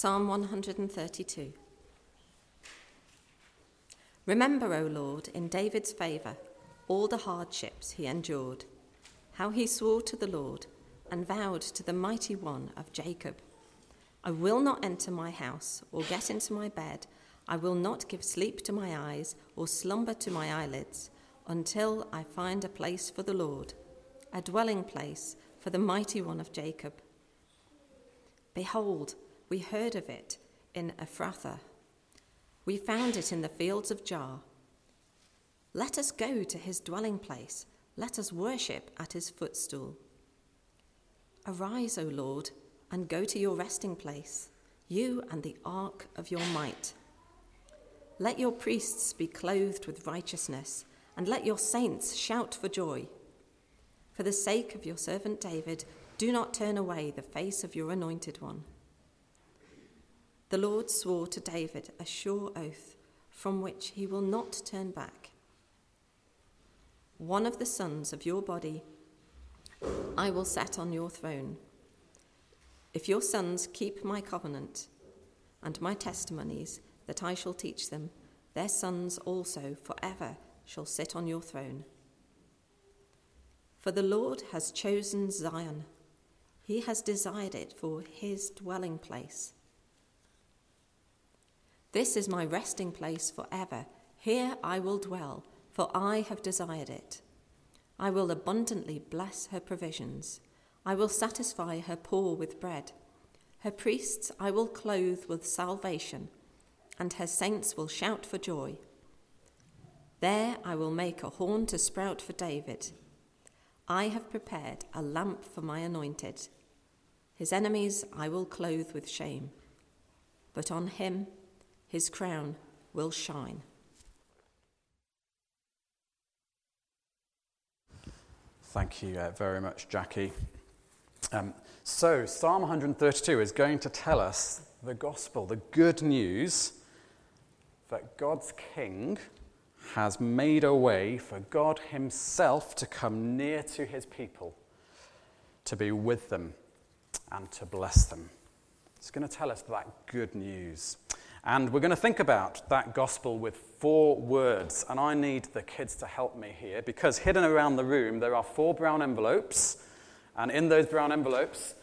Psalm 132. Remember, O Lord, in David's favour, all the hardships he endured, how he swore to the Lord and vowed to the mighty one of Jacob I will not enter my house or get into my bed. I will not give sleep to my eyes or slumber to my eyelids until I find a place for the Lord, a dwelling place for the mighty one of Jacob. Behold, we heard of it in Ephrathah. We found it in the fields of Jaar. Let us go to his dwelling place. Let us worship at his footstool. Arise, O Lord, and go to your resting place, you and the ark of your might. Let your priests be clothed with righteousness, and let your saints shout for joy. For the sake of your servant David, do not turn away the face of your anointed one. The Lord swore to David a sure oath from which he will not turn back. One of the sons of your body I will set on your throne. If your sons keep my covenant and my testimonies that I shall teach them, their sons also forever shall sit on your throne. For the Lord has chosen Zion, he has desired it for his dwelling place. This is my resting place forever. Here I will dwell, for I have desired it. I will abundantly bless her provisions. I will satisfy her poor with bread. Her priests I will clothe with salvation, and her saints will shout for joy. There I will make a horn to sprout for David. I have prepared a lamp for my anointed. His enemies I will clothe with shame, but on him his crown will shine. Thank you uh, very much, Jackie. Um, so, Psalm 132 is going to tell us the gospel, the good news that God's King has made a way for God Himself to come near to His people, to be with them, and to bless them. It's going to tell us that good news. And we're going to think about that gospel with four words. And I need the kids to help me here because hidden around the room there are four brown envelopes. And in those brown envelopes,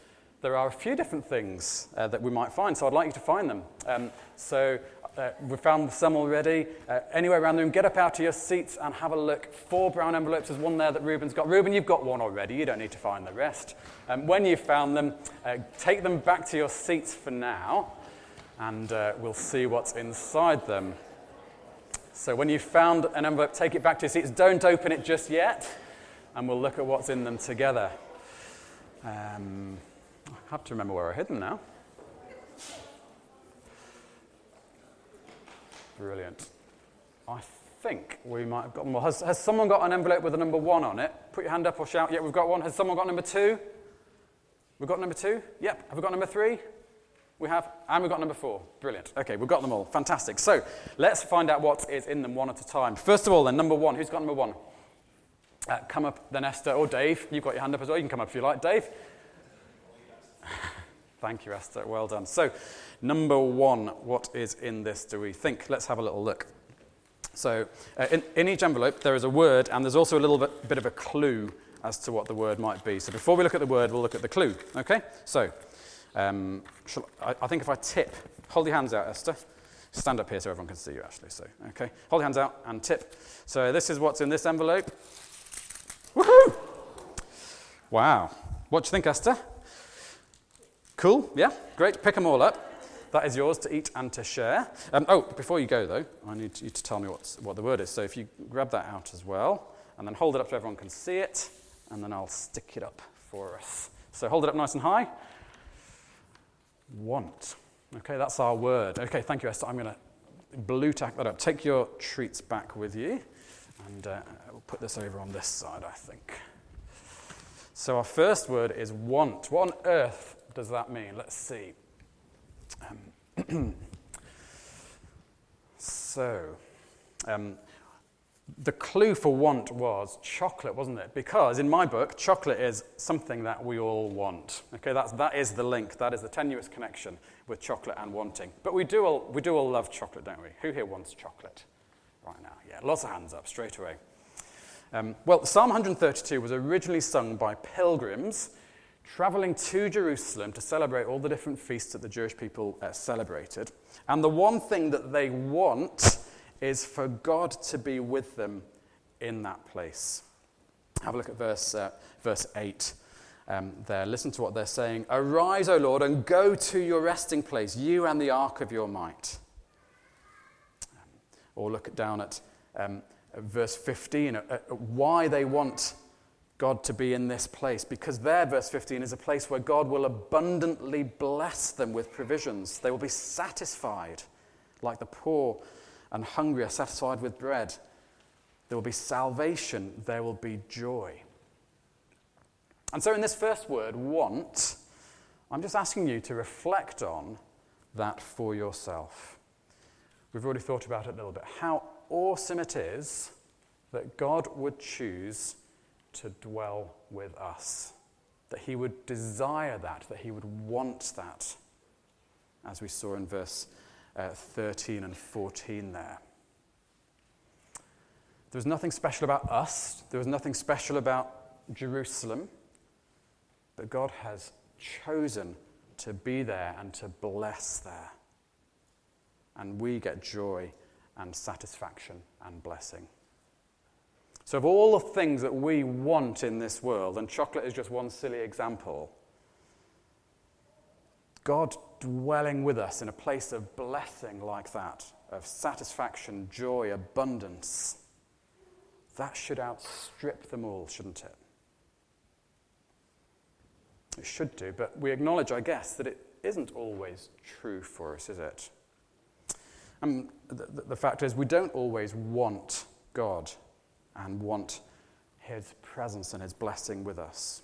there are a few different things uh, that we might find. So I'd like you to find them. Um, so uh, we found some already. Uh, anywhere around the room, get up out of your seats and have a look. Four brown envelopes. There's one there that Ruben's got. Ruben, you've got one already. You don't need to find the rest. Um, when you've found them, uh, take them back to your seats for now and uh, we'll see what's inside them. So, when you've found an envelope, take it back to your seats. Don't open it just yet, and we'll look at what's in them together. Um, I have to remember where I hid them now. Brilliant. I think we might have got. Well, has, has someone got an envelope with a number one on it? Put your hand up or shout. Yeah, we've got one. Has someone got number two? We've got number two? Yep. Have we got number three? We have, and we've got number four. Brilliant. Okay, we've got them all. Fantastic. So let's find out what is in them one at a time. First of all, then, number one. Who's got number one? Uh, come up, then Esther or Dave. You've got your hand up as well. You can come up if you like. Dave? Thank you, Esther. Well done. So, number one, what is in this, do we think? Let's have a little look. So, uh, in, in, each envelope, there is a word, and there's also a little bit, bit of a clue as to what the word might be. So, before we look at the word, we'll look at the clue. Okay? So, um, shall, I, I, think if I tip, hold your hands out, Esther. Stand up here so everyone can see you, actually. So, okay, hold your hands out and tip. So this is what's in this envelope. Woohoo! Wow. What do you think, Esther? Cool. Yeah. Great. Pick them all up. That is yours to eat and to share. Um, oh, before you go though, I need you to tell me what's, what the word is. So if you grab that out as well, and then hold it up so everyone can see it, and then I'll stick it up for us. So hold it up nice and high want. Okay, that's our word. Okay, thank you, Esther. I'm going to blue tack that up. Take your treats back with you, and uh, we'll put this over on this side, I think. So, our first word is want. What on earth does that mean? Let's see. Um, so, um, the clue for want was chocolate, wasn't it? Because in my book, chocolate is something that we all want. Okay, that's, that is the link, that is the tenuous connection with chocolate and wanting. But we do all, we do all love chocolate, don't we? Who here wants chocolate right now? Yeah, lots of hands up straight away. Um, well, Psalm 132 was originally sung by pilgrims traveling to Jerusalem to celebrate all the different feasts that the Jewish people uh, celebrated. And the one thing that they want is for God to be with them in that place. Have a look at verse, uh, verse 8 um, there. Listen to what they're saying. Arise, O Lord, and go to your resting place, you and the ark of your might. Um, or look down at um, verse 15, uh, uh, why they want God to be in this place. Because there, verse 15, is a place where God will abundantly bless them with provisions. They will be satisfied, like the poor and hungry are satisfied with bread. There will be salvation, there will be joy. And so, in this first word, want, I'm just asking you to reflect on that for yourself. We've already thought about it a little bit. How awesome it is that God would choose to dwell with us, that He would desire that, that He would want that, as we saw in verse uh, 13 and 14 there. There was nothing special about us, there was nothing special about Jerusalem, but God has chosen to be there and to bless there. And we get joy and satisfaction and blessing. So, of all the things that we want in this world, and chocolate is just one silly example, God dwelling with us in a place of blessing like that, of satisfaction, joy, abundance, that should outstrip them all, shouldn't it? It should do, but we acknowledge, I guess, that it isn't always true for us, is it? Um, and the, the fact is, we don't always want God and want His presence and His blessing with us.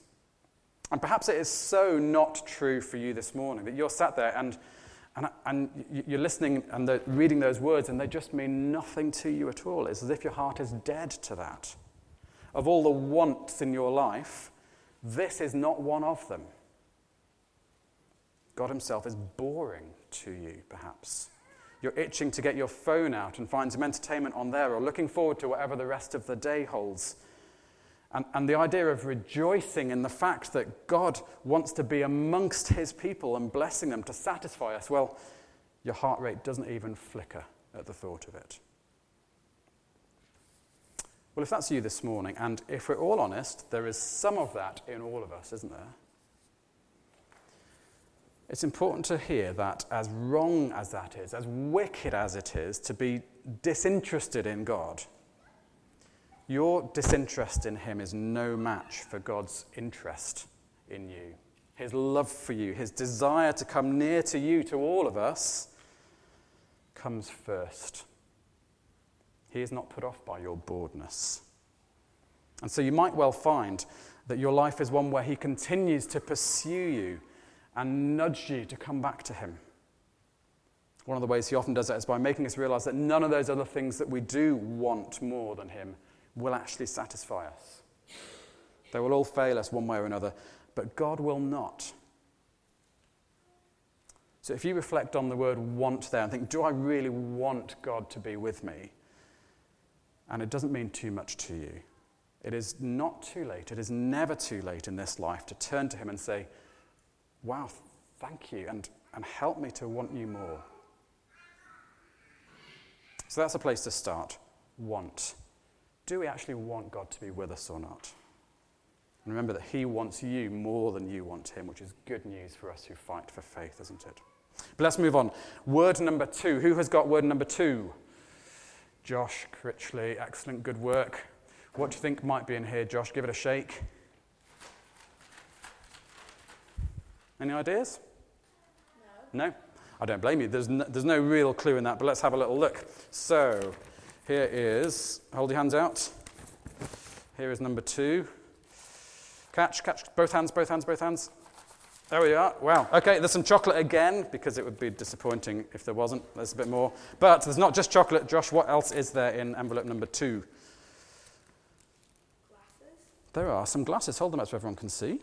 And perhaps it is so not true for you this morning that you're sat there and, and, and you're listening and reading those words and they just mean nothing to you at all. It's as if your heart is dead to that. Of all the wants in your life, this is not one of them. God Himself is boring to you, perhaps. You're itching to get your phone out and find some entertainment on there, or looking forward to whatever the rest of the day holds. And, and the idea of rejoicing in the fact that God wants to be amongst his people and blessing them to satisfy us, well, your heart rate doesn't even flicker at the thought of it. Well, if that's you this morning, and if we're all honest, there is some of that in all of us, isn't there? It's important to hear that, as wrong as that is, as wicked as it is, to be disinterested in God your disinterest in him is no match for God's interest in you. His love for you, his desire to come near to you, to all of us, comes first. He is not put off by your boredness. And so you might well find that your life is one where he continues to pursue you and nudge you to come back to him. One of the ways he often does that is by making us realize that none of those other things that we do want more than him will actually satisfy us. They will all fail us one way or another, but God will not. So if you reflect on the word want there and think, do I really want God to be with me? And it doesn't mean too much to you. It is not too late. It is never too late in this life to turn to Him and say, Wow, thank you, and, and help me to want you more. So that's a place to start. Want do we actually want God to be with us or not? And remember that He wants you more than you want Him, which is good news for us who fight for faith, isn't it? But let's move on. Word number two. Who has got word number two? Josh Critchley. Excellent, good work. What do you think might be in here, Josh? Give it a shake. Any ideas? No. No? I don't blame you. There's no, there's no real clue in that, but let's have a little look. So, here is, hold your hands out. Here is number two. Catch, catch, both hands, both hands, both hands. There we are. Wow. Okay, there's some chocolate again because it would be disappointing if there wasn't. There's a bit more. But there's not just chocolate. Josh, what else is there in envelope number two? Glasses. there are some glasses. Hold them up so everyone can see.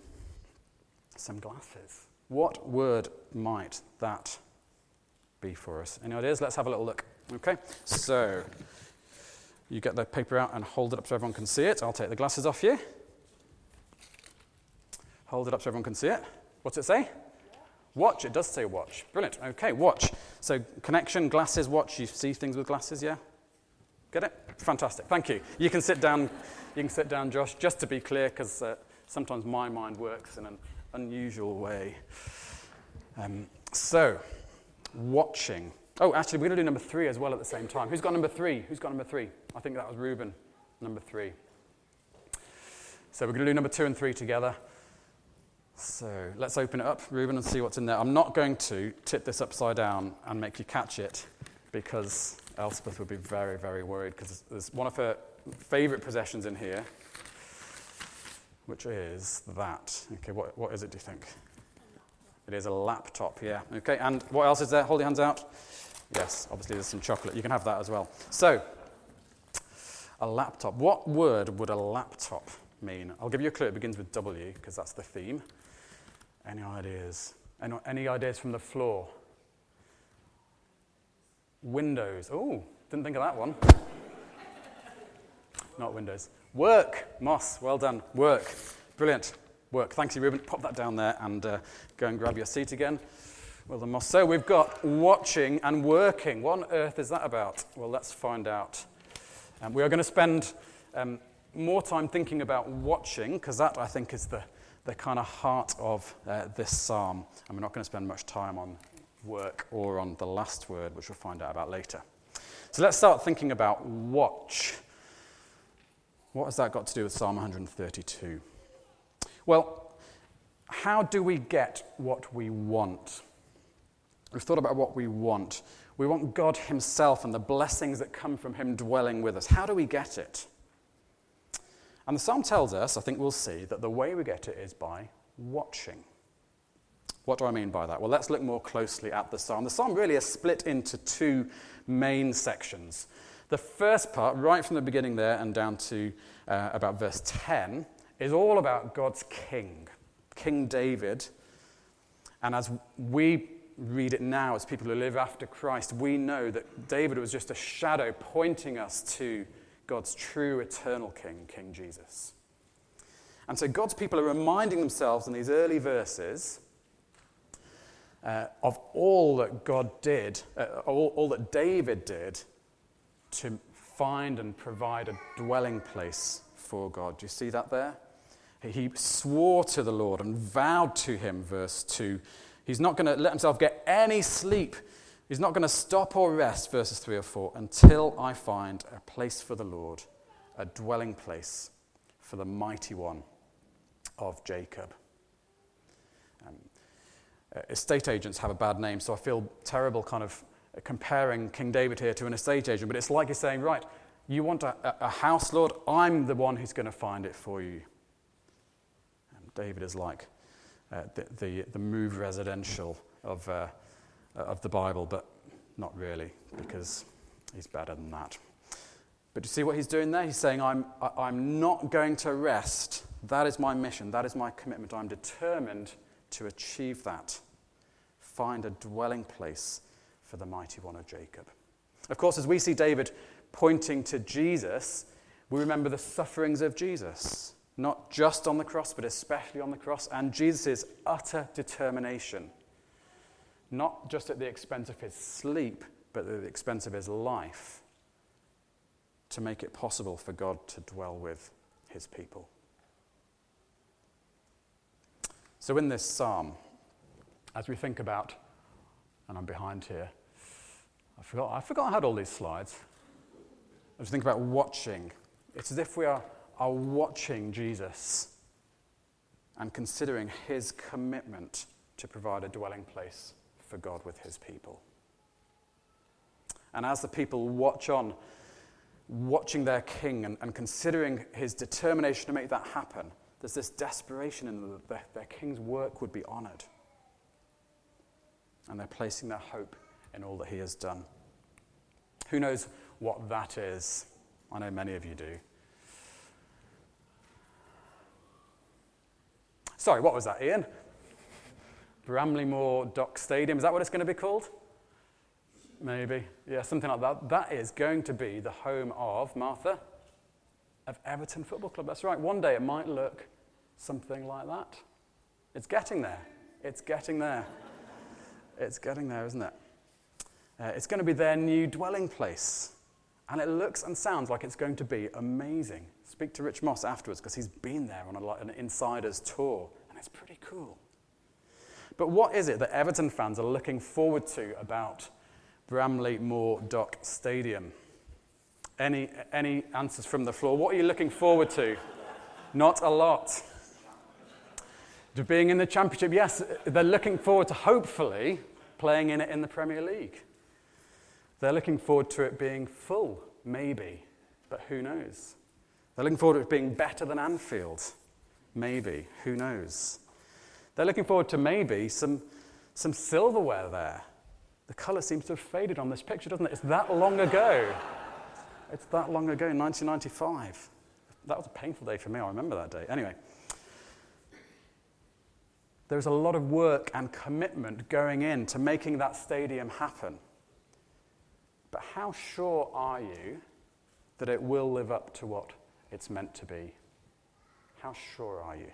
Some glasses. What word might that be for us? Any ideas? Let's have a little look. Okay, so you get the paper out and hold it up so everyone can see it. I'll take the glasses off you. Hold it up so everyone can see it. What's it say? Watch. It does say watch. Brilliant. Okay, watch. So connection, glasses, watch. You see things with glasses, yeah? Get it? Fantastic. Thank you. You can sit down. You can sit down, Josh. Just to be clear, because uh, sometimes my mind works in an unusual way. Um, so, watching. Oh, actually, we're going to do number three as well at the same time. Who's got number three? Who's got number three? I think that was Reuben. Number three. So we're going to do number two and three together. So let's open it up, Reuben, and see what's in there. I'm not going to tip this upside down and make you catch it because Elspeth would be very, very worried because there's one of her favourite possessions in here, which is that. Okay, what, what is it, do you think? It is a laptop, yeah. Okay, and what else is there? Hold your hands out. Yes, obviously there's some chocolate. You can have that as well. So, a laptop. What word would a laptop mean? I'll give you a clue. It begins with W because that's the theme. Any ideas? Any, any ideas from the floor? Windows. Oh, didn't think of that one. Not Windows. Work. Moss. Well done. Work. Brilliant. Work. Thanks, you, Ruben. Pop that down there and uh, go and grab your seat again. Well Moss. So we've got watching and working. What on earth is that about? Well, let's find out. Um, we are going to spend um, more time thinking about watching because that, I think, is the the kind of heart of uh, this psalm. And we're not going to spend much time on work or on the last word, which we'll find out about later. So let's start thinking about watch. What has that got to do with Psalm 132? Well, how do we get what we want? We've thought about what we want. We want God Himself and the blessings that come from Him dwelling with us. How do we get it? And the psalm tells us, I think we'll see, that the way we get it is by watching. What do I mean by that? Well, let's look more closely at the psalm. The psalm really is split into two main sections. The first part, right from the beginning there and down to uh, about verse 10, is all about God's king, King David. And as we read it now, as people who live after Christ, we know that David was just a shadow pointing us to God's true eternal King, King Jesus. And so God's people are reminding themselves in these early verses uh, of all that God did, uh, all, all that David did to find and provide a dwelling place for God. Do you see that there? He swore to the Lord and vowed to him, verse 2. He's not going to let himself get any sleep He's not going to stop or rest, verses 3 or 4, until I find a place for the Lord, a dwelling place for the mighty one of Jacob. Um, uh, estate agents have a bad name, so I feel terrible kind of comparing King David here to an estate agent, but it's like he's saying, right, you want a, a house, Lord? I'm the one who's going to find it for you. And David is like uh, the, the, the move residential of. Uh, of the Bible, but not really, because he's better than that. But you see what he's doing there? He's saying, I'm, I'm not going to rest. That is my mission. That is my commitment. I'm determined to achieve that. Find a dwelling place for the mighty one of Jacob. Of course, as we see David pointing to Jesus, we remember the sufferings of Jesus, not just on the cross, but especially on the cross, and Jesus' utter determination not just at the expense of his sleep, but at the expense of his life, to make it possible for God to dwell with his people. So, in this psalm, as we think about, and I'm behind here, I forgot, I forgot I had all these slides. As we think about watching, it's as if we are, are watching Jesus and considering his commitment to provide a dwelling place for God with his people. And as the people watch on, watching their king and, and considering his determination to make that happen, there's this desperation in them that their, king's work would be honored. And they're placing their hope in all that he has done. Who knows what that is? I know many of you do. Sorry, what was that, Ian? Bramley Moore Dock Stadium. Is that what it's going to be called? Maybe. Yeah, something like that. That is going to be the home of, Martha, of Everton Football Club. That's right. One day it might look something like that. It's getting there. It's getting there. It's getting there, isn't it? Uh, it's going to be their new dwelling place. And it looks and sounds like it's going to be amazing. Speak to Rich Moss afterwards because he's been there on a, an insider's tour, it's pretty cool. But what is it that Everton fans are looking forward to about Bramley Moore Dock Stadium? Any, any answers from the floor? What are you looking forward to? Not a lot. To being in the Championship, yes, they're looking forward to hopefully playing in it in the Premier League. They're looking forward to it being full, maybe, but who knows? They're looking forward to it being better than Anfield, maybe, who knows? They're looking forward to maybe some, some silverware there. The colour seems to have faded on this picture, doesn't it? It's that long ago. It's that long ago, 1995. That was a painful day for me. I remember that day. Anyway, there's a lot of work and commitment going in to making that stadium happen. But how sure are you that it will live up to what it's meant to be? How sure are you?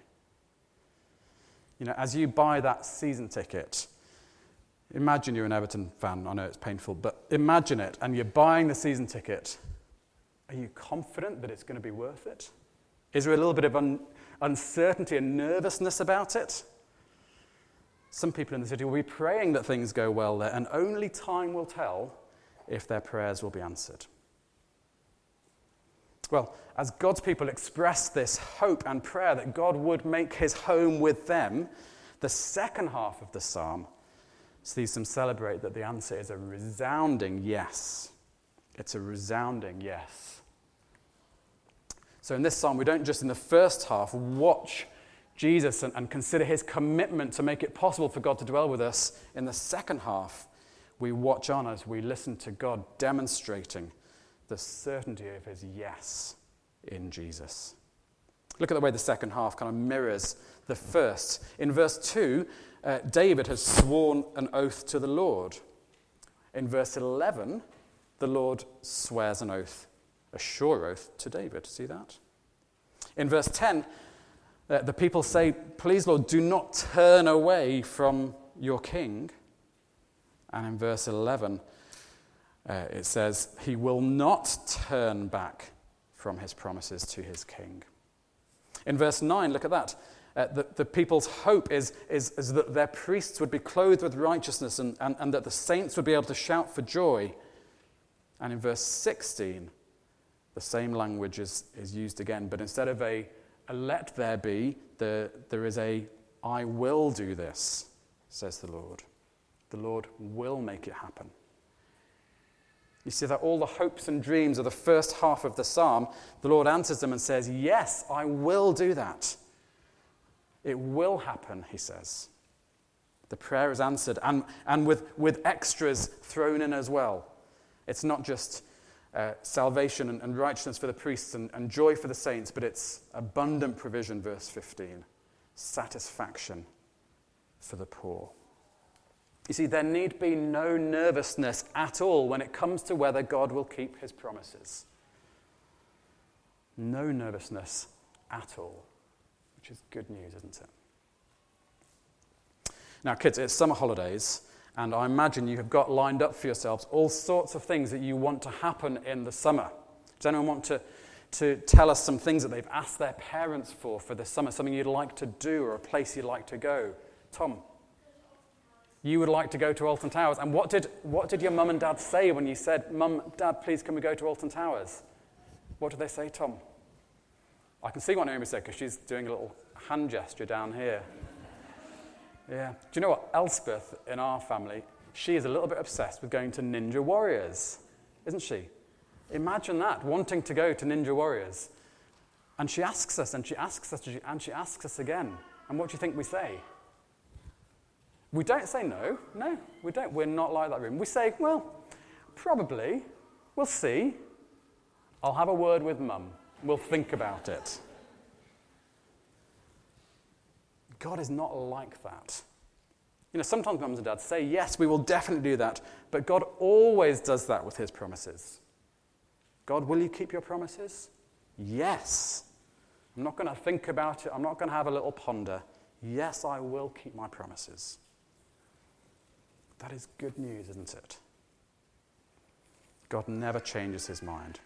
You know, as you buy that season ticket, imagine you're an Everton fan. I know it's painful, but imagine it, and you're buying the season ticket. Are you confident that it's going to be worth it? Is there a little bit of un- uncertainty and nervousness about it? Some people in the city will be praying that things go well there, and only time will tell if their prayers will be answered. Well, as God's people express this hope and prayer that God would make his home with them, the second half of the psalm sees them celebrate that the answer is a resounding yes. It's a resounding yes. So in this psalm, we don't just in the first half watch Jesus and, and consider his commitment to make it possible for God to dwell with us. In the second half, we watch on as we listen to God demonstrating the certainty of his yes in Jesus. Look at the way the second half kind of mirrors the first. In verse 2, uh, David has sworn an oath to the Lord. In verse 11, the Lord swears an oath, a sure oath to David. See that? In verse 10, uh, the people say, Please, Lord, do not turn away from your king. And in verse 11, uh, it says, He will not turn back from his promises to his king. In verse 9, look at that. Uh, the, the, people's hope is, is, is, that their priests would be clothed with righteousness and, and, and that the saints would be able to shout for joy. And in verse 16, the same language is, is used again, but instead of a, a let there be, the, there is a I will do this, says the Lord. The Lord will make it happen. You see that all the hopes and dreams of the first half of the psalm, the Lord answers them and says, Yes, I will do that. It will happen, he says. The prayer is answered, and, and with, with extras thrown in as well. It's not just uh, salvation and, and, righteousness for the priests and, and joy for the saints, but it's abundant provision, verse 15, satisfaction for the poor. You see, there need be no nervousness at all when it comes to whether God will keep his promises. No nervousness at all, which is good news, isn't it? Now, kids, it's summer holidays, and I imagine you have got lined up for yourselves all sorts of things that you want to happen in the summer. Does anyone want to, to tell us some things that they've asked their parents for for the summer, something you'd like to do or a place you'd like to go? Tom? You would like to go to Alton Towers. And what did, what did your mum and dad say when you said, Mum, Dad, please can we go to Alton Towers? What did they say, Tom? I can see what Naomi said because she's doing a little hand gesture down here. Yeah. Do you know what? Elspeth in our family, she is a little bit obsessed with going to Ninja Warriors, isn't she? Imagine that, wanting to go to Ninja Warriors. And she asks us, and she asks us, and she asks us again. And what do you think we say? We don't say no. No, we don't. We're not like that room. We say, well, probably. We'll see. I'll have a word with mum. We'll think about it. God is not like that. You know, sometimes mums and dads say, yes, we will definitely do that, but God always does that with his promises. God, will you keep your promises? Yes. I'm not going to think about it. I'm not going to have a little ponder. Yes, I will keep my promises. That is good news, isn't it? God never changes his mind.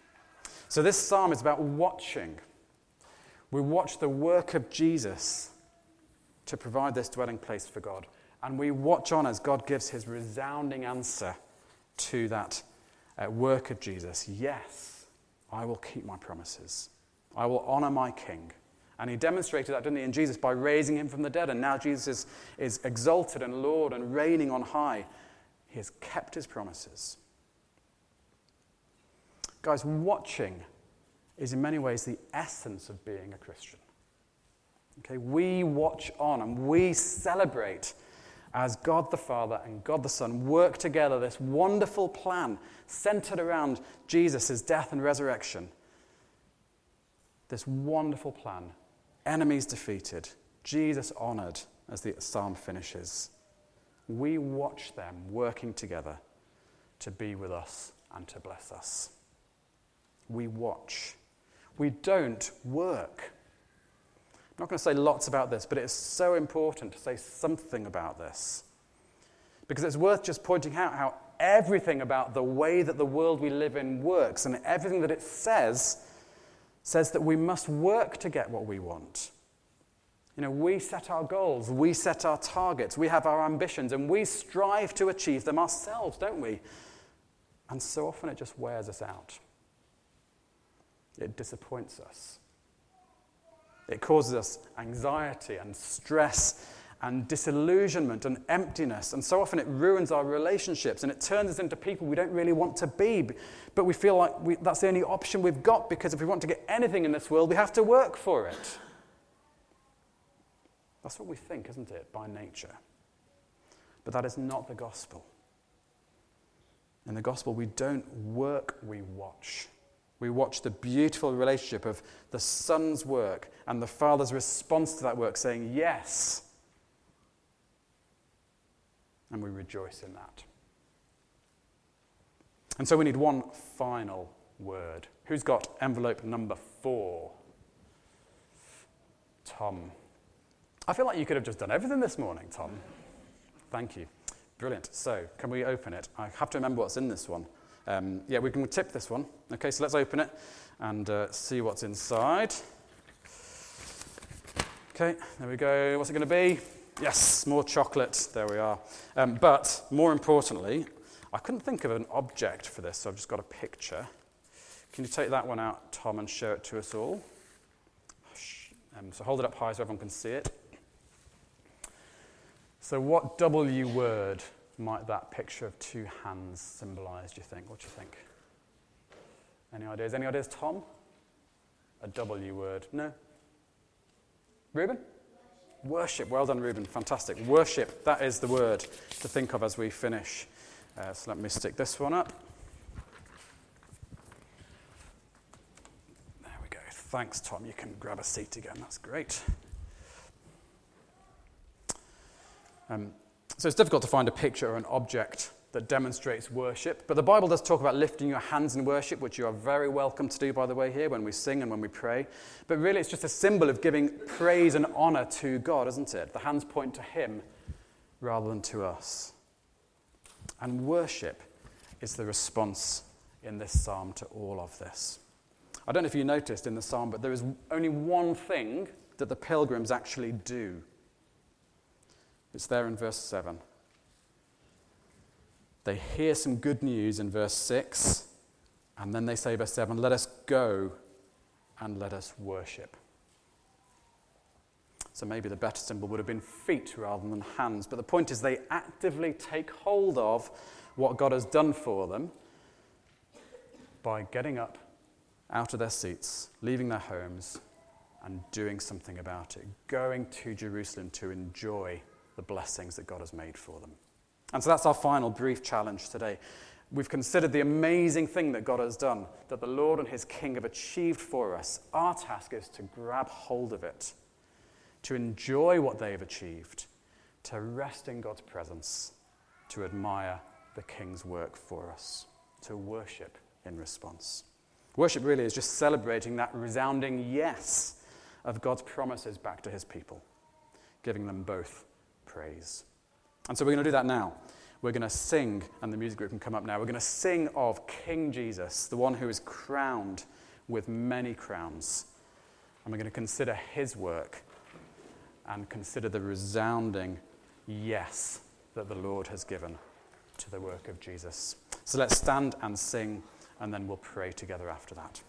So, this psalm is about watching. We watch the work of Jesus to provide this dwelling place for God. And we watch on as God gives his resounding answer to that uh, work of Jesus. Yes, I will keep my promises. I will honor my king. And he demonstrated that, didn't he, in Jesus by raising him from the dead. And now Jesus is, is exalted and Lord and reigning on high. He has kept his promises. Guys, watching is in many ways the essence of being a Christian. Okay, we watch on and we celebrate as God the Father and God the Son work together this wonderful plan centered around Jesus' death and resurrection. This wonderful plan. Enemies defeated, Jesus honored as the psalm finishes. We watch them working together to be with us and to bless us. We watch. We don't work. I'm not going to say lots about this, but it is so important to say something about this. Because it's worth just pointing out how everything about the way that the world we live in works and everything that it says says that we must work to get what we want. You know, we set our goals, we set our targets, we have our ambitions, and we strive to achieve them ourselves, don't we? And so often it just wears us out. It disappoints us. It causes us anxiety and stress and disillusionment and emptiness. And so often it ruins our relationships and it turns us into people we don't really want to be. But we feel like we, that's the only option we've got because if we want to get anything in this world, we have to work for it. That's what we think, isn't it, by nature? But that is not the gospel. In the gospel, we don't work, we watch. We watch the beautiful relationship of the Son's work and the Father's response to that work, saying, Yes. And we rejoice in that. And so we need one final word. Who's got envelope number four? Tom. I feel like you could have just done everything this morning, Tom. Thank you. Brilliant. So, can we open it? I have to remember what's in this one. Um, yeah, we can tip this one. Okay, so let's open it and uh, see what's inside. Okay, there we go. What's it going to be? Yes, more chocolate. There we are. Um, but more importantly, I couldn't think of an object for this, so I've just got a picture. Can you take that one out, Tom, and show it to us all? Um, so hold it up high so everyone can see it. So, what W word might that picture of two hands symbolize, do you think? What do you think? Any ideas? Any ideas, Tom? A W word? No? Reuben? Worship. Well done, Reuben. Fantastic. Worship. That is the word to think of as we finish. Uh, so let me stick this one up. There we go. Thanks, Tom. You can grab a seat again. That's great. Um, so it's difficult to find a picture or an object that demonstrates worship. But the Bible does talk about lifting your hands in worship, which you are very welcome to do, by the way, here when we sing and when we pray. But really, it's just a symbol of giving praise and honor to God, isn't it? The hands point to Him rather than to us. And worship is the response in this psalm to all of this. I don't know if you noticed in the psalm, but there is only one thing that the pilgrims actually do it's there in verse 7. They hear some good news in verse 6, and then they say, verse 7, let us go and let us worship. So maybe the better symbol would have been feet rather than hands. But the point is, they actively take hold of what God has done for them by getting up out of their seats, leaving their homes, and doing something about it, going to Jerusalem to enjoy the blessings that God has made for them. And so that's our final brief challenge today. We've considered the amazing thing that God has done, that the Lord and his King have achieved for us. Our task is to grab hold of it, to enjoy what they have achieved, to rest in God's presence, to admire the King's work for us, to worship in response. Worship really is just celebrating that resounding yes of God's promises back to his people, giving them both praise. And so we're going to do that now. We're going to sing, and the music group can come up now. We're going to sing of King Jesus, the one who is crowned with many crowns. And we're going to consider his work and consider the resounding yes that the Lord has given to the work of Jesus. So let's stand and sing, and then we'll pray together after that.